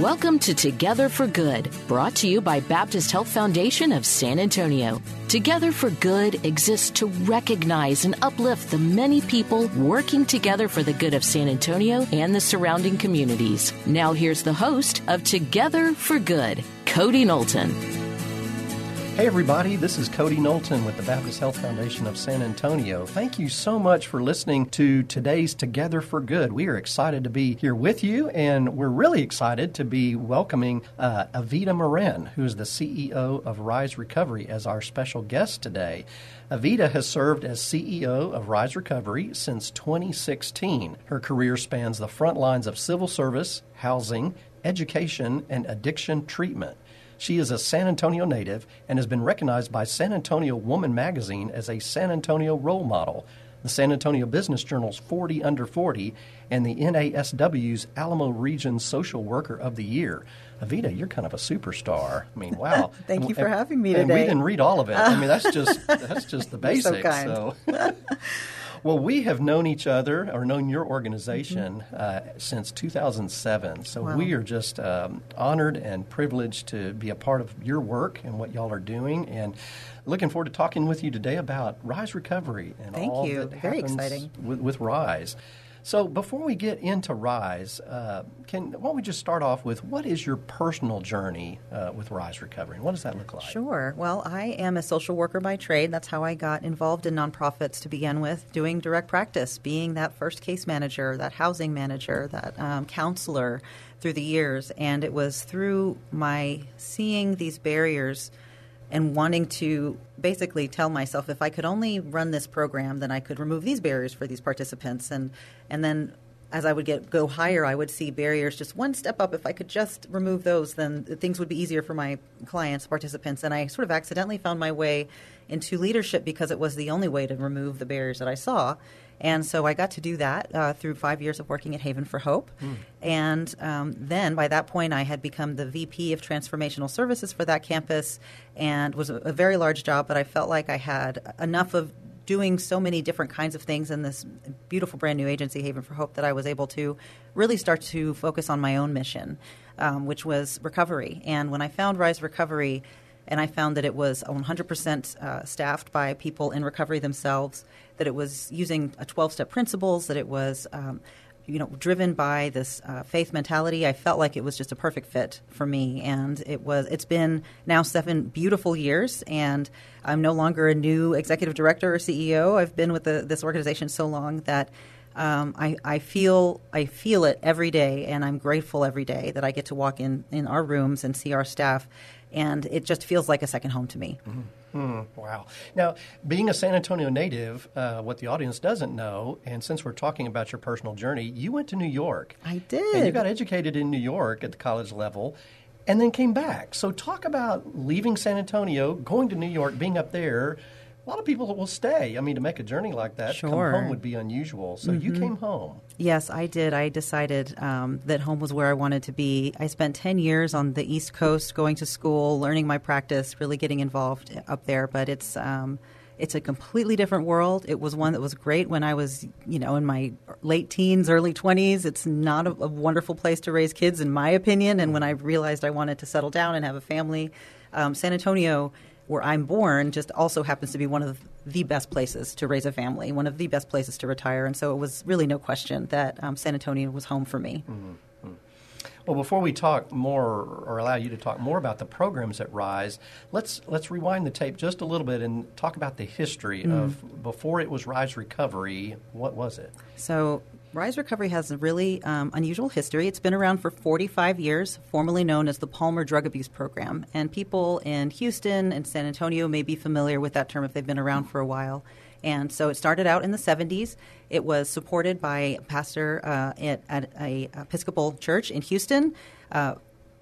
Welcome to Together for Good, brought to you by Baptist Health Foundation of San Antonio. Together for Good exists to recognize and uplift the many people working together for the good of San Antonio and the surrounding communities. Now, here's the host of Together for Good, Cody Knowlton. Hey, everybody, this is Cody Knowlton with the Baptist Health Foundation of San Antonio. Thank you so much for listening to today's Together for Good. We are excited to be here with you, and we're really excited to be welcoming uh, Evita Morin, who is the CEO of Rise Recovery, as our special guest today. Evita has served as CEO of Rise Recovery since 2016. Her career spans the front lines of civil service, housing, education, and addiction treatment. She is a San Antonio native and has been recognized by San Antonio Woman magazine as a San Antonio role model, the San Antonio Business Journal's 40 Under 40, and the NASW's Alamo Region Social Worker of the Year. Evita, you're kind of a superstar. I mean, wow! Thank and, you for and, having me and today. we didn't read all of it. I mean, that's just that's just the basics. kind. so. Well, we have known each other or known your organization uh, since 2007. So Mm-hmm. Wow. we are just um, honored and privileged to be a part of your work and what y'all are doing. And looking forward to talking with you today about Rise Recovery and Thank all you. that Very happens exciting. With, with Rise. So before we get into Rise, uh, can why don't we just start off with what is your personal journey uh, with Rise Recovery? And what does that look like? Sure. Well, I am a social worker by trade. That's how I got involved in nonprofits to begin with, doing direct practice, being that first case manager, that housing manager, that um, counselor through the years. And it was through my seeing these barriers and wanting to basically tell myself if I could only run this program, then I could remove these barriers for these participants. And, and then as I would get go higher, I would see barriers just one step up. If I could just remove those, then things would be easier for my clients, participants. And I sort of accidentally found my way into leadership because it was the only way to remove the barriers that I saw. And so I got to do that uh, through five years of working at Haven for Hope. And um, then by that point, I had become the VP of Transformational Services for that campus and was a, a very large job, but I felt like I had enough of doing so many different kinds of things in this beautiful brand new agency, Haven for Hope, that I was able to really start to focus on my own mission, um, which was recovery. And when I found Rise Recovery, and I found that it was 100% uh, staffed by people in recovery themselves, that it was using a 12 step principles, that it was. Um, you know, driven by this uh, faith mentality, I felt like it was just a perfect fit for me, and it was. It's been now seven beautiful years, and I'm no longer a new executive director or CEO. I've been with the, this organization so long that um, I, I feel I feel it every day, and I'm grateful every day that I get to walk in in our rooms and see our staff, and it just feels like a second home to me. Hmm, wow. Now, being a San Antonio native, uh, what the audience doesn't know, and since we're talking about your personal journey, you went to New York. I did. And you got educated in New York at the college level and then came back. So, talk about leaving San Antonio, going to New York, being up there. A lot of people will stay. I mean, to make a journey like that, to come home would be unusual. So, you came home. Yes, I did. I decided um, that home was where I wanted to be. I spent 10 years on the East Coast going to school, learning my practice, really getting involved up there. But it's. Um, it's a completely different world. It was one that was great when I was, you know, in my late teens, early 20s. It's not a, a wonderful place to raise kids, in my opinion. And when I realized I wanted to settle down and have a family, um, San Antonio, where I'm born, just also happens to be one of the best places to raise a family, one of the best places to retire. And so it was really no question that um, San Antonio was home for me. Well, before we talk more or allow you to talk more about the programs at Rise, let's let's rewind the tape just a little bit and talk about the history Mm. of before it was Rise Recovery. What was it? So, Rise Recovery has a really um, unusual history. It's been around for 45 years, formerly known as the Palmer Drug Abuse Program. And people in Houston and San Antonio may be familiar with that term if they've been around for a while. And so it started out in the 70s. It was supported by a pastor uh, at, at a Episcopal church in Houston. Uh,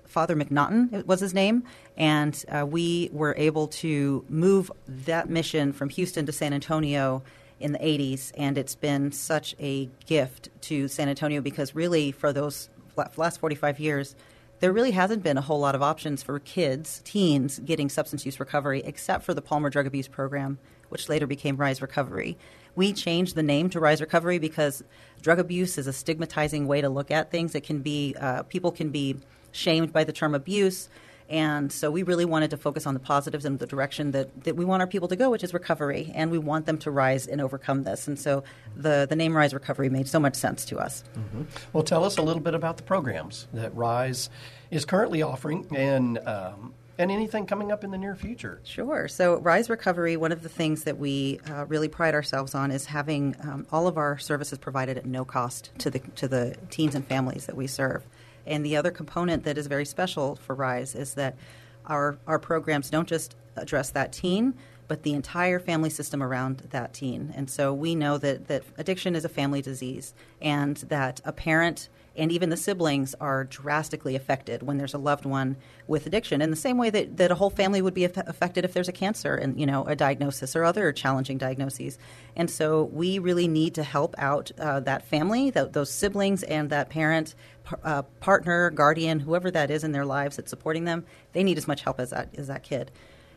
Father McNaughton was his name, and uh, we were able to move that mission from Houston to San Antonio in the 80s, and it's been such a gift to San Antonio because really for those last 45 years, there really hasn't been a whole lot of options for kids, teens, getting substance use recovery, except for the Palmer Drug Abuse Program, which later became Rise Recovery. We changed the name to Rise Recovery because drug abuse is a stigmatizing way to look at things. It can be, uh, people can be shamed by the term abuse. And so we really wanted to focus on the positives and the direction that, that we want our people to go, which is recovery. And we want them to rise and overcome this. And so the, the name Rise Recovery made so much sense to us. Mm-hmm. Well, tell us a little bit about the programs that Rise is currently offering and um, and anything coming up in the near future. Sure. So, Rise Recovery, one of the things that we uh, really pride ourselves on is having um, all of our services provided at no cost to the to the teens and families that we serve. And the other component that is very special for Rise is that our, our programs don't just address that teen, but the entire family system around that teen. And so we know that, that addiction is a family disease and that a parent and even the siblings are drastically affected when there's a loved one with addiction in the same way that, that a whole family would be affected if there's a cancer and you know a diagnosis or other challenging diagnoses. And so we really need to help out uh, that family that, those siblings and that parent uh, partner guardian whoever that is in their lives that's supporting them they need as much help as that, as that kid.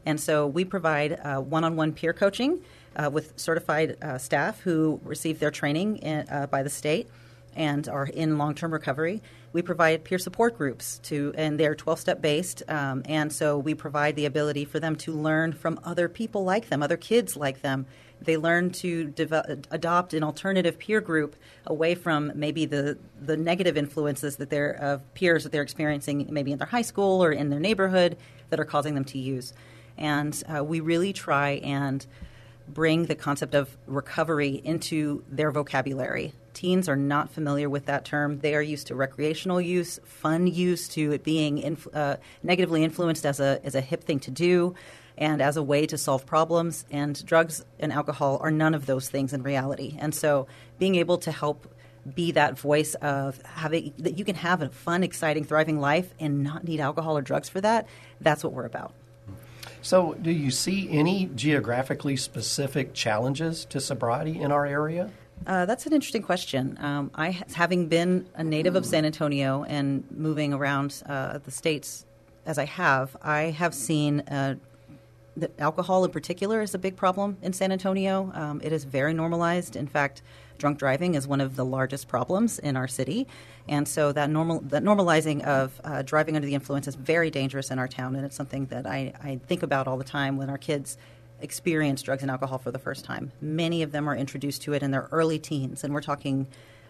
And so we provide uh, one-on-one peer coaching uh, with certified uh, staff who receive their training in, uh, by the state and are in long-term recovery. We provide peer support groups to, and they're 12-step based, um, and so we provide the ability for them to learn from other people like them, other kids like them. They learn to develop, adopt an alternative peer group away from maybe the the negative influences that they're of peers that they're experiencing, maybe in their high school or in their neighborhood, that are causing them to use. And uh, we really try and bring the concept of recovery into their vocabulary Teens are not familiar with that term. They are used to recreational use, fun use, to it being inf- uh, negatively influenced as a, as a hip thing to do and as a way to solve problems. And drugs and alcohol are none of those things in reality. And so being able to help be that voice of having that you can have a fun, exciting, thriving life and not need alcohol or drugs for that, that's what we're about. So, do you see any geographically specific challenges to sobriety in our area? Uh, that's an interesting question. Um, I, having been a native of San Antonio and moving around uh, the states as I have, I have seen uh, that alcohol in particular is a big problem in San Antonio. Um, it is very normalized. In fact, drunk driving is one of the largest problems in our city, and so that normal that normalizing of uh, driving under the influence is very dangerous in our town, and it's something that I, I think about all the time when our kids experience drugs and alcohol for the first time. Many of them are introduced to it in their early teens, and we're talking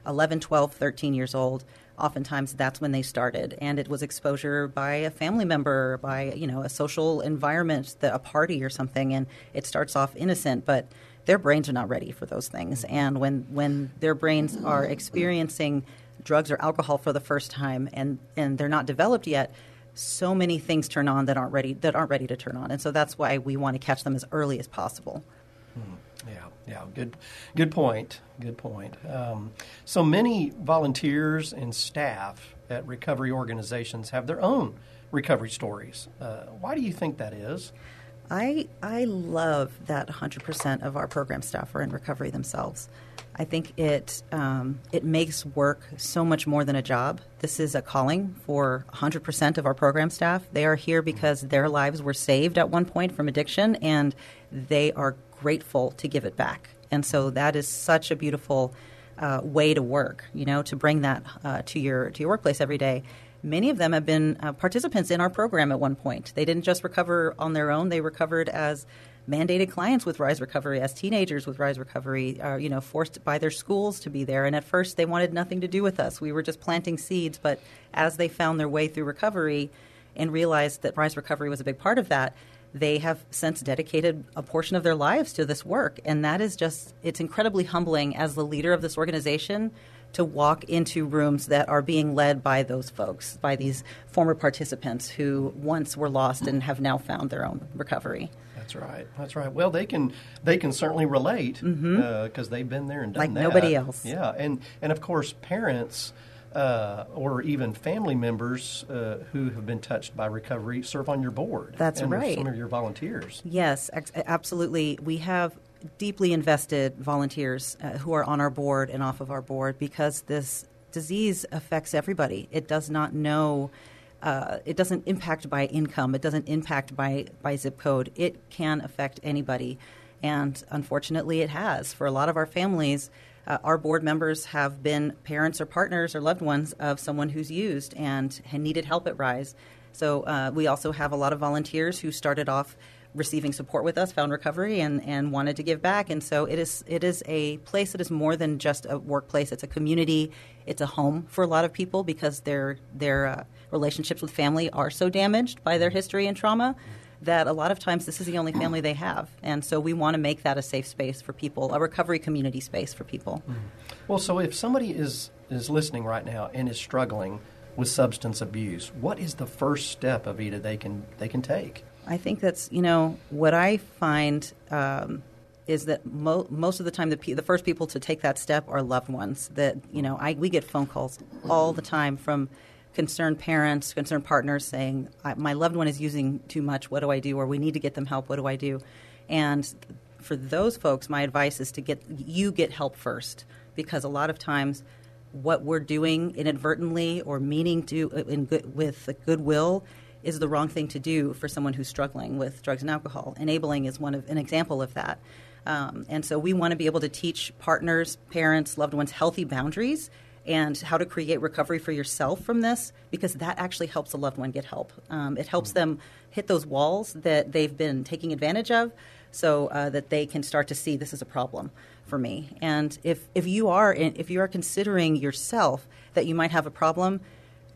11, 12, 13 years old. Oftentimes, that's when they started, and it was exposure by a family member, by you know a social environment, the, a party or something, and it starts off innocent, but their brains are not ready for those things. Mm-hmm. And when when their brains are experiencing drugs or alcohol for the first time, and and they're not developed yet, so many things turn on that aren't ready that aren't ready to turn on, and so that's why we want to catch them as early as possible. Hmm. Yeah, yeah, good, good point. Good point. Um, so many volunteers and staff at recovery organizations have their own recovery stories. Uh, why do you think that is? I I love that 100% of our program staff are in recovery themselves. I think it um, it makes work so much more than a job. This is a calling for 100% of our program staff. They are here because their lives were saved at one point from addiction, and they are grateful to give it back. And so that is such a beautiful uh, way to work. You know, to bring that uh, to your to your workplace every day. Many of them have been uh, participants in our program at one point. They didn't just recover on their own; they recovered as mandated clients with Rise Recovery as teenagers with Rise Recovery are you know forced by their schools to be there. And at first they wanted nothing to do with us. We were just planting seeds. But as they found their way through recovery and realized that Rise Recovery was a big part of that they have since dedicated a portion of their lives to this work. And that is just it's incredibly humbling as the leader of this organization to walk into rooms that are being led by those folks, by these former participants who once were lost and have now found their own recovery. That's right. That's right. Well, they can they can certainly relate because mm-hmm. uh, they've been there and done like that. nobody else. Yeah, and and of course parents. Uh, or even family members uh, who have been touched by recovery serve on your board. That's and right. Some of your volunteers. Yes, ex- absolutely. We have deeply invested volunteers uh, who are on our board and off of our board because this disease affects everybody. It does not know. Uh, it doesn't impact by income. It doesn't impact by, by zip code. It can affect anybody. And unfortunately, it has. For a lot of our families, uh, our board members have been parents or partners or loved ones of someone who's used and needed help at Rise. So uh, we also have a lot of volunteers who started off receiving support with us, found recovery, and, and wanted to give back. And so it is it is a place that is more than just a workplace. It's a community. It's a home for a lot of people because their their uh, relationships with family are so damaged by their history and trauma that a lot of times this is the only family they have. And so we want to make that a safe space for people, a recovery community space for people. Mm-hmm. Well, so if somebody is is listening right now and is struggling with substance abuse, what is the first step, Evita, they can they can take? I think that's you know what I find um, is that mo- most of the time the pe- the first people to take that step are loved ones. That you know I we get phone calls all the time from concerned parents, concerned partners saying my loved one is using too much. What do I do? Or we need to get them help. What do I do? And for those folks, my advice is to get you get help first because a lot of times what we're doing inadvertently or meaning to in good, with goodwill is the wrong thing to do for someone who's struggling with drugs and alcohol. Enabling is one of an example of that. Um, and so we want to be able to teach partners, parents, loved ones healthy boundaries and how to create recovery for yourself from this because that actually helps a loved one get help. Um, it helps them hit those walls that they've been taking advantage of so uh, that they can start to see this is a problem for me. And if, if you are if you are considering yourself that you might have a problem,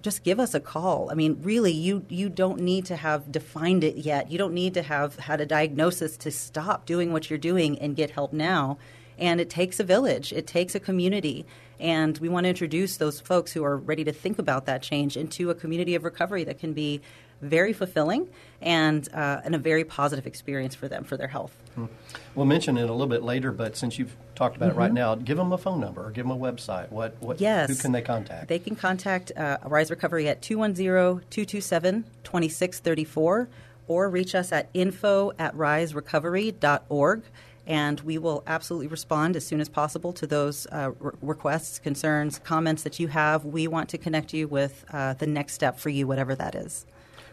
just give us a call. I mean, really, you you don't need to have defined it yet. You don't need to have had a diagnosis to stop doing what you're doing and get help now. And it takes a village. It takes a community. And we want to introduce those folks who are ready to think about that change into a community of recovery that can be very fulfilling and, uh, and a very positive experience for them for their health. Mm-hmm. We'll mention it a little bit later, but since you've talked about mm-hmm. it right mm-hmm. now, give them a phone number or give them a website. What, what, yes. Who can they contact? They can contact uh, Rise Recovery at 210 227 2634 or reach us at info at riserecovery.org and we will absolutely respond as soon as possible to those uh, re- requests, concerns, comments that you have. We want to connect you with uh, the next step for you, whatever that is.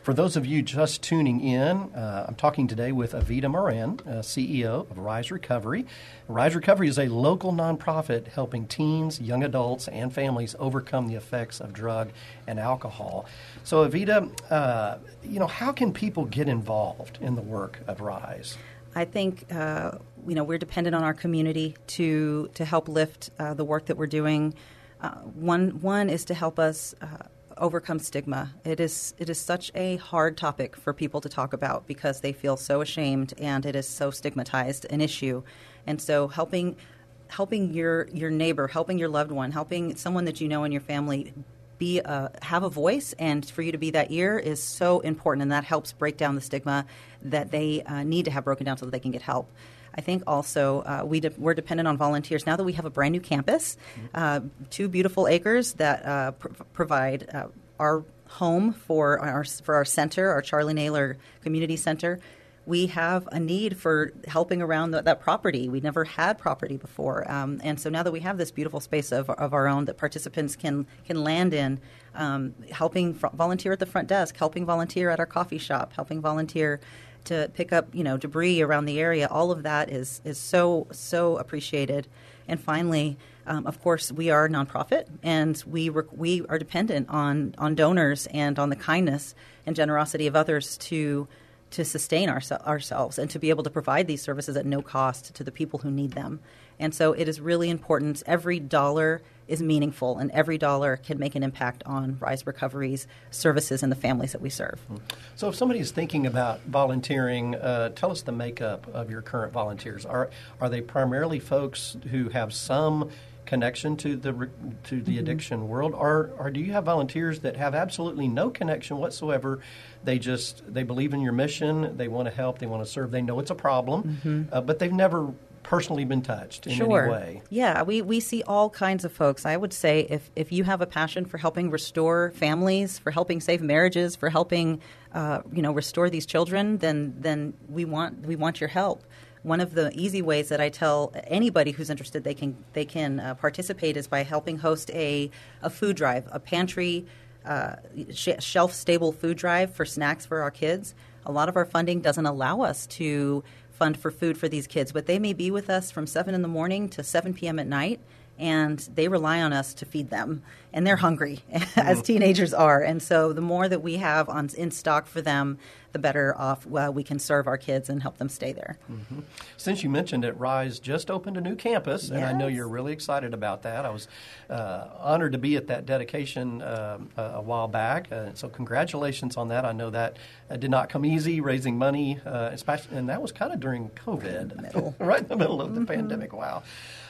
For those of you just tuning in, uh, I'm talking today with Evita Morin, uh, CEO of Rise Recovery. Rise Recovery is a local nonprofit helping teens, young adults, and families overcome the effects of drug and alcohol. So, Evita, uh, you know, how can people get involved in the work of Rise? I think uh, you know we're dependent on our community to to help lift uh, the work that we're doing. Uh, one one is to help us overcome stigma. It is it is such a hard topic for people to talk about because they feel so ashamed and it is so stigmatized an issue. And so helping helping your your neighbor, helping your loved one, helping someone that you know in your family be a, have a voice and for you to be that ear is so important and that helps break down the stigma that they uh, need to have broken down so that they can get help. I think also uh, we de- we're dependent on volunteers. Now that we have a brand new campus, uh, two beautiful acres that uh, pr- provide uh, our home for our for our center, our Charlie Naylor Community Center. We have a need for helping around the, that property. We never had property before, um, and so now that we have this beautiful space of, of our own that participants can can land in, um, helping fr- volunteer at the front desk, helping volunteer at our coffee shop, helping volunteer to pick up you know debris around the area. All of that is is so so appreciated. And finally, um, of course, we are a nonprofit, and we rec- we are dependent on on donors and on the kindness and generosity of others to to sustain our, ourselves and to be able to provide these services at no cost to the people who need them. And so it is really important. Every dollar is meaningful, and every dollar can make an impact on Rise Recovery's services and the families that we serve. So, if somebody is thinking about volunteering, uh, tell us the makeup of your current volunteers. Are are they primarily folks who have some connection to the to the addiction world, or or do you have volunteers that have absolutely no connection whatsoever? They just they believe in your mission, they want to help, they want to serve, they know it's a problem, uh, but they've never personally been touched in sure. any way. Yeah, we, we see all kinds of folks. I would say if, if you have a passion for helping restore families, for helping save marriages, for helping uh, you know restore these children, then then we want we want your help. One of the easy ways that I tell anybody who's interested they can they can uh, participate is by helping host a, a food drive, a pantry uh, sh- shelf stable food drive for snacks for our kids. A lot of our funding doesn't allow us to fund for food for these kids, but they may be with us from 7 in the morning to 7 p.m. at night, and they rely on us to feed them. And they're hungry, as teenagers are. And so the more that we have on, in stock for them, the better off well, we can serve our kids and help them stay there. Since you mentioned it, Rise just opened a new campus, and I know you're really excited about that. I was uh, honored to be at that dedication um, a, a while back, uh, so congratulations on that. I know that uh, did not come easy, raising money, uh, especially, and that was kind of during COVID, right in the middle of the pandemic. Wow.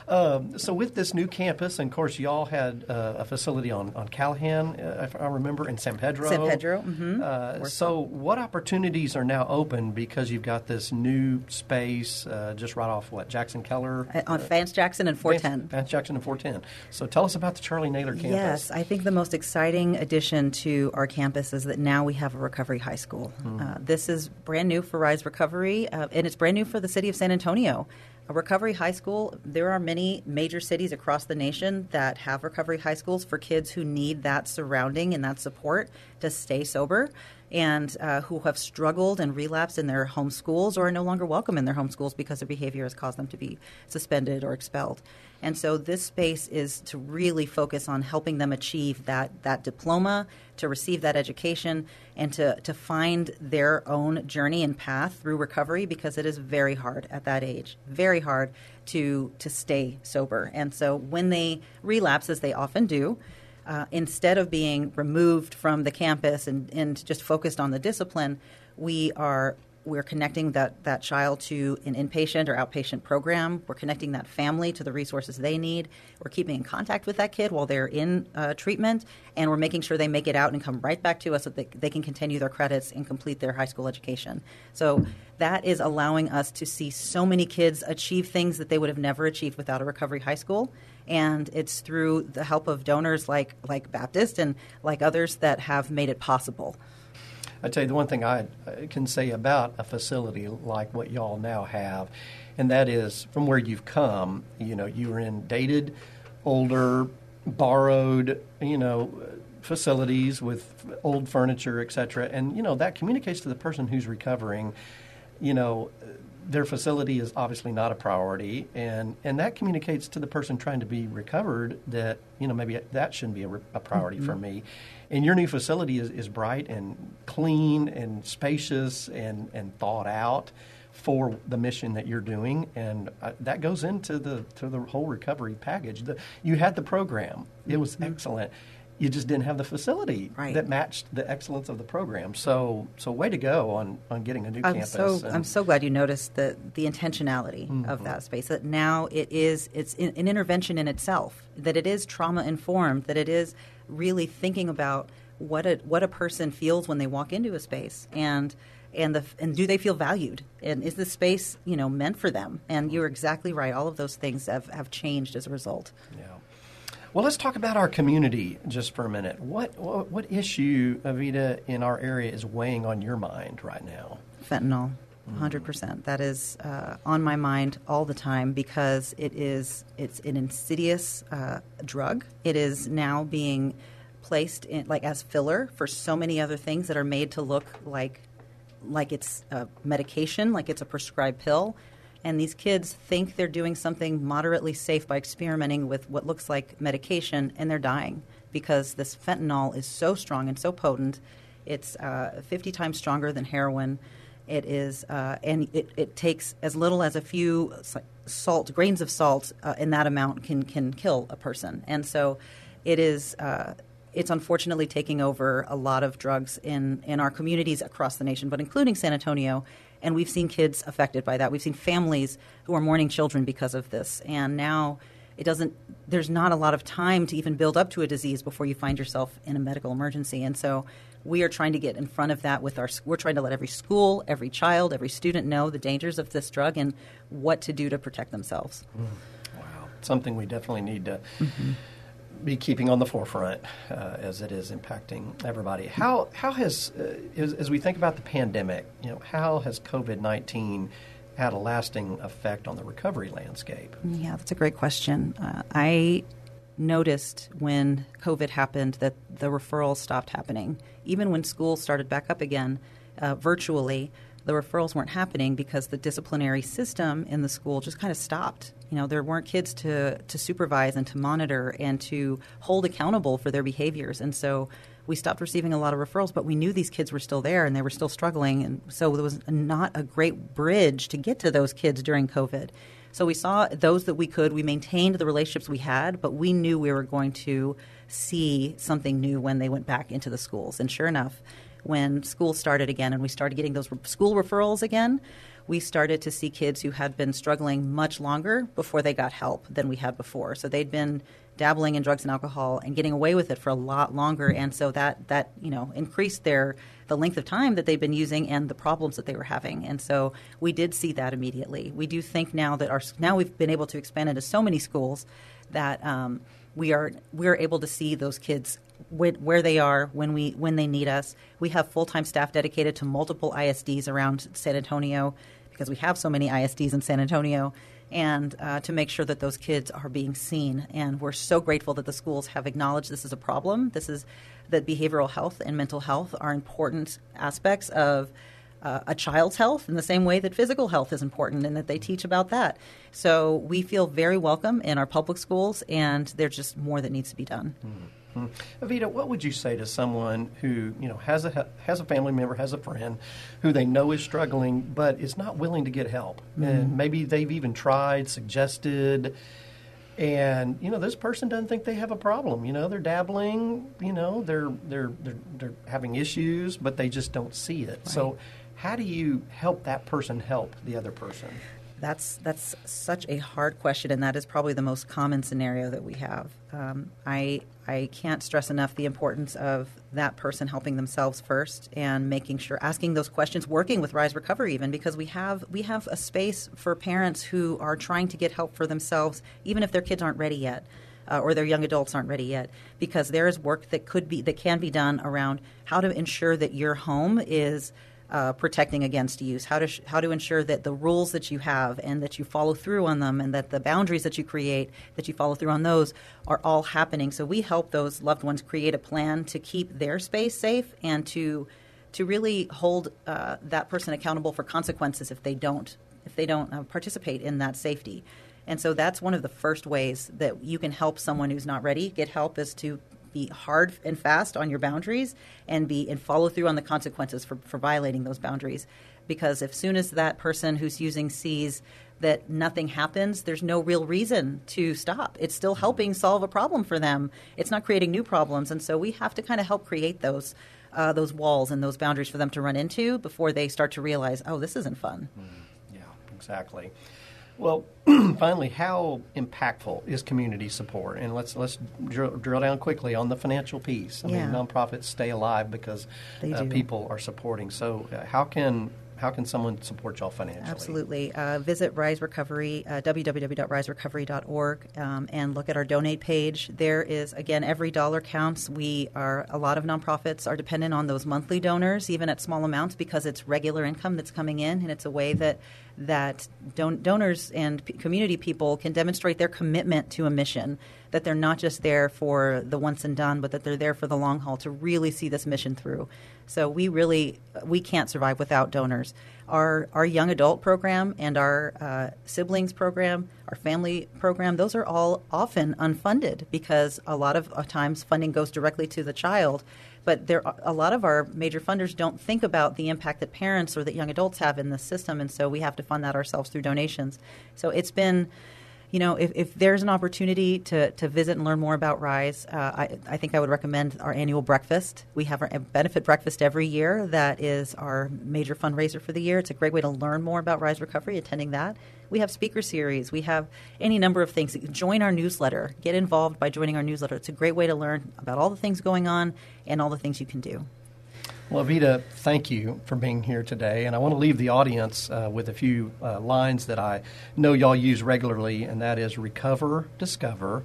Um, so with this new campus, and of course, y'all had uh, a facility on on Callahan, uh, if I remember, in San Pedro. San Pedro, mhm. Uh, so, what opportunities are now open because you've got this new space uh, just right off what Jackson Keller Uh, on Vance Jackson and 410. Vance Jackson and 410. So, tell us about the Charlie Naylor campus. Yes, I think the most exciting addition to our campus is that now we have a recovery high school. Hmm. Uh, this is brand new for Rise Recovery, uh, and it's brand new for the city of San Antonio. A recovery high school, there are many major cities across the nation that have recovery high schools for kids who need that surrounding and that support to stay sober and uh, who have struggled and relapsed in their home schools or are no longer welcome in their home schools because their behavior has caused them to be suspended or expelled. And so this space is to really focus on helping them achieve that, that diploma, to receive that education, and to, to find their own journey and path through recovery because it is very hard at that age. Very hard to, to stay sober. And so when they relapse, as they often do, uh, instead of being removed from the campus and, and just focused on the discipline, we are we're connecting that, that child to an inpatient or outpatient program. We're connecting that family to the resources they need. We're keeping in contact with that kid while they're in uh, treatment, and we're making sure they make it out and come right back to us so that they, they can continue their credits and complete their high school education. So that is allowing us to see so many kids achieve things that they would have never achieved without a recovery high school and it's through the help of donors like like Baptist and like others that have made it possible. I tell you, the one thing I can say about a facility like what y'all now have, and that is from where you've come. You know, you were in dated, older, borrowed, you know, facilities with old furniture, et cetera, and you know that communicates to the person who's recovering. You know, their facility is obviously not a priority, and, and that communicates to the person trying to be recovered that you know maybe that shouldn't be a, a priority for me. And your new facility is, is bright and clean and spacious and, and thought out for the mission that you're doing, and uh, that goes into the to the whole recovery package. The, you had the program; it was excellent. You just didn't have the facility Right. that matched the excellence of the program. So, so way to go on, on getting a new I'm campus. so I'm so glad you noticed the the intentionality of mm-hmm. that space. That now it is it's in, an intervention in itself. That it is trauma informed. That it is really thinking about what a what a person feels when they walk into a space and. And the and do they feel valued? And is the space you know meant for them? And you're mm-hmm. exactly right. All of those things have, have changed as a result. Yeah. Well, let's talk about our community just for a minute. What what, what issue, Evita, in our area is weighing on your mind right now? fentanyl 100% that is uh, on my mind all the time because it is it's an insidious uh, drug it is now being placed in like as filler for so many other things that are made to look like like it's a medication like it's a prescribed pill and these kids think they're doing something moderately safe by experimenting with what looks like medication and they're dying because this fentanyl is so strong and so potent it's uh, 50 times stronger than heroin. It is, uh, and it, it takes as little as a few salt grains of salt uh, in that amount can can kill a person. And so, it is. Uh, it's unfortunately taking over a lot of drugs in, in our communities across the nation, but including San Antonio. And we've seen kids affected by that. We've seen families who are mourning children because of this. And now it doesn't there's not a lot of time to even build up to a disease before you find yourself in a medical emergency and so we are trying to get in front of that with our we're trying to let every school every child every student know the dangers of this drug and what to do to protect themselves mm. wow something we definitely need to mm-hmm. Be keeping on the forefront uh, as it is impacting everybody how how has uh, as, as we think about the pandemic you know how has covid-19 had a lasting effect on the recovery landscape? Yeah, that's a great question. Uh, I noticed when COVID happened that the referrals stopped happening. Even when schools started back up again uh, virtually, the referrals weren't happening because the disciplinary system in the school just kind of stopped. You know, there weren't kids to, to supervise and to monitor and to hold accountable for their behaviors. And so we stopped receiving a lot of referrals, but we knew these kids were still there and they were still struggling. And so there was not a great bridge to get to those kids during COVID. So we saw those that we could, we maintained the relationships we had, but we knew we were going to see something new when they went back into the schools. And sure enough, when school started again and we started getting those school referrals again, we started to see kids who had been struggling much longer before they got help than we had before. So they'd been dabbling in drugs and alcohol and getting away with it for a lot longer. And so that that you know increased their the length of time that they've been using and the problems that they were having. And so we did see that immediately. We do think now that our now we've been able to expand into so many schools that um, we are we are able to see those kids where they are when we when they need us we have full-time staff dedicated to multiple isds around san antonio because we have so many isds in san antonio and uh, to make sure that those kids are being seen. And we're so grateful that the schools have acknowledged this is a problem. This is that behavioral health and mental health are important aspects of uh, a child's health in the same way that physical health is important and that they teach about that. So we feel very welcome in our public schools, and there's just more that needs to be done. Mm-hmm. Mm-hmm. Evita, what would you say to someone who you know has a has a family member, has a friend who they know is struggling, but is not willing to get help, mm-hmm. and maybe they've even tried, suggested, and you know this person doesn't think they have a problem. You know they're dabbling, you know they're they're they're, they're having issues, but they just don't see it. Right. So, how do you help that person help the other person? That's that's such a hard question, and that is probably the most common scenario that we have. Um, I I can't stress enough the importance of that person helping themselves first and making sure asking those questions, working with Rise Recovery even because we have we have a space for parents who are trying to get help for themselves, even if their kids aren't ready yet. Uh, or their young adults aren't ready yet because there is work that could be that can be done around how to ensure that your home is uh, protecting against use, how to sh- how to ensure that the rules that you have and that you follow through on them, and that the boundaries that you create that you follow through on those are all happening. So we help those loved ones create a plan to keep their space safe and to to really hold uh, that person accountable for consequences if they don't if they don't uh, participate in that safety. And so that's one of the first ways that you can help someone who's not ready get help is to be hard and fast on your boundaries and be and follow through on the consequences for, for violating those boundaries. Because as soon as that person who's using sees that nothing happens, there's no real reason to stop. It's still helping solve a problem for them. It's not creating new problems, and so we have to kind of help create those uh, those walls and those boundaries for them to run into before they start to realize, oh, this isn't fun. Mm, yeah, exactly. Well, finally, how impactful is community support? And let's let's drill, drill down quickly on the financial piece. I yeah. mean, nonprofits stay alive because uh, people are supporting. So, uh, how can how can someone support y'all financially? Absolutely. Uh, visit Rise Recovery, uh, www.riserecovery.org, um, and look at our donate page. There is, again, every dollar counts. We are, a lot of nonprofits are dependent on those monthly donors, even at small amounts, because it's regular income that's coming in, and it's a way that that don- donors and p- community people can demonstrate their commitment to a mission that they're not just there for the once and done, but that they're there for the long haul to really see this mission through. So we really we can't survive without donors. Our our young adult program and our uh, siblings program, our family program, those are all often unfunded because a lot of uh, times funding goes directly to the child. But there, a lot of our major funders don't think about the impact that parents or that young adults have in the system, and so we have to fund that ourselves through donations. So it's been you know, if, if there's an opportunity to, to visit and learn more about Rise, uh, I, I think I would recommend our annual breakfast. We have our benefit breakfast every year. That is our major fundraiser for the year. It's a great way to learn more about Rise Recovery, attending that. We have speaker series. We have any number of things. Join our newsletter. Get involved by joining our newsletter. It's a great way to learn about all the things going on and all the things you can do. Well, Evita, thank you for being here today. And I want to leave the audience uh, with a few uh, lines that I know y'all use regularly, and that is recover, discover,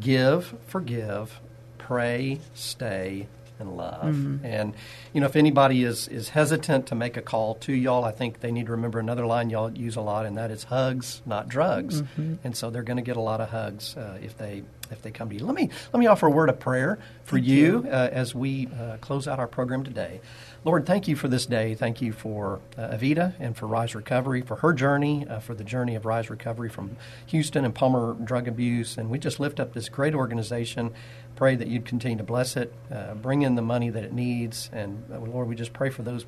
give, forgive, pray, stay, and love. Mm-hmm. And you know, if anybody is is hesitant to make a call to y'all, I think they need to remember another line y'all use a lot, and that is hugs, not drugs. Mm-hmm. And so they're going to get a lot of hugs uh, if they if they come to you. Let me let me offer a word of prayer for Thank you, you. Uh, as we uh, close out our program today. Lord, thank you for this day. Thank you for uh, Evita and for Rise Recovery, for her journey, uh, for the journey of Rise Recovery from Houston and Palmer drug abuse. And we just lift up this great organization. Pray that you'd continue to bless it, uh, bring in the money that it needs. And uh, Lord, we just pray for those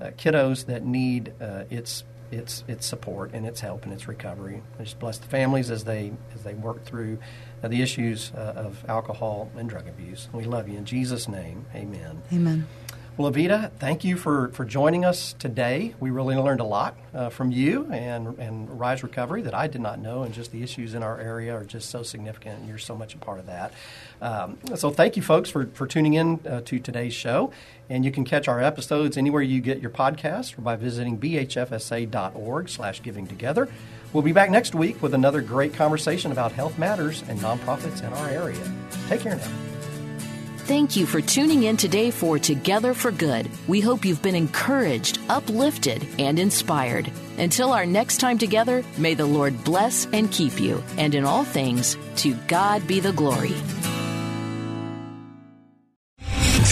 uh, kiddos that need uh, its its its support and its help and its recovery. I just bless the families as they as they work through uh, the issues uh, of alcohol and drug abuse. We love you in Jesus' name. Amen. Amen. Well, Evita, thank you for, for joining us today. We really learned a lot uh, from you and, and Rise Recovery that I did not know, and just the issues in our area are just so significant, and you're so much a part of that. Um, so, thank you, folks, for, for tuning in uh, to today's show. And you can catch our episodes anywhere you get your podcast or by visiting bhfsa.org slash giving together. We'll be back next week with another great conversation about health matters and nonprofits in our area. Take care now. Thank you for tuning in today for Together for Good. We hope you've been encouraged, uplifted, and inspired. Until our next time together, may the Lord bless and keep you. And in all things, to God be the glory.